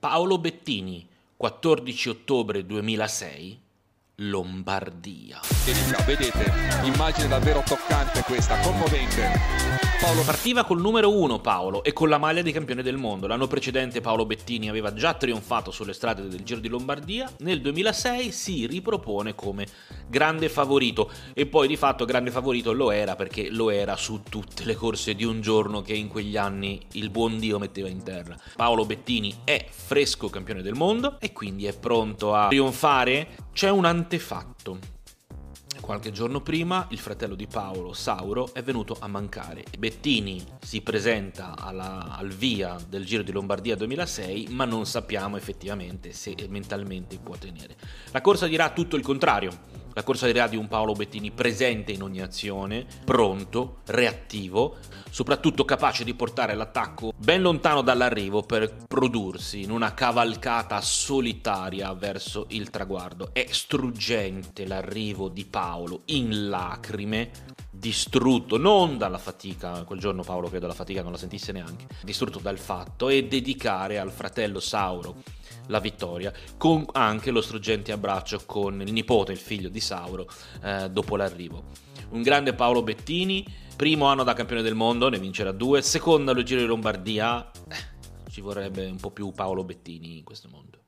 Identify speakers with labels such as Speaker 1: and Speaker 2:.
Speaker 1: Paolo Bettini, 14 ottobre 2006, Lombardia.
Speaker 2: Vedete, immagine davvero toccante questa, commovente.
Speaker 1: Paolo partiva col numero 1 Paolo e con la maglia di campione del mondo. L'anno precedente Paolo Bettini aveva già trionfato sulle strade del Giro di Lombardia. Nel 2006 si ripropone come grande favorito e poi di fatto grande favorito lo era perché lo era su tutte le corse di un giorno che in quegli anni il buon Dio metteva in terra. Paolo Bettini è fresco campione del mondo e quindi è pronto a trionfare. C'è un antefatto Qualche giorno prima il fratello di Paolo, Sauro, è venuto a mancare. Bettini si presenta alla, al via del Giro di Lombardia 2006, ma non sappiamo effettivamente se mentalmente può tenere. La corsa dirà tutto il contrario. La corsa dirà di un Paolo Bettini presente in ogni azione, pronto, reattivo, soprattutto capace di portare l'attacco ben lontano dall'arrivo per prodursi in una cavalcata solitaria verso il traguardo. È struggente l'arrivo di Paolo in lacrime, distrutto non dalla fatica, quel giorno Paolo credo la fatica non la sentisse neanche, distrutto dal fatto e dedicare al fratello Sauro la vittoria, con anche lo struggente abbraccio con il nipote, il figlio di Sauro, eh, dopo l'arrivo. Un grande Paolo Bettini, primo anno da campione del mondo, ne vincerà due, secondo allo Giro di Lombardia, eh, ci vorrebbe un po' più Paolo Bettini in questo mondo.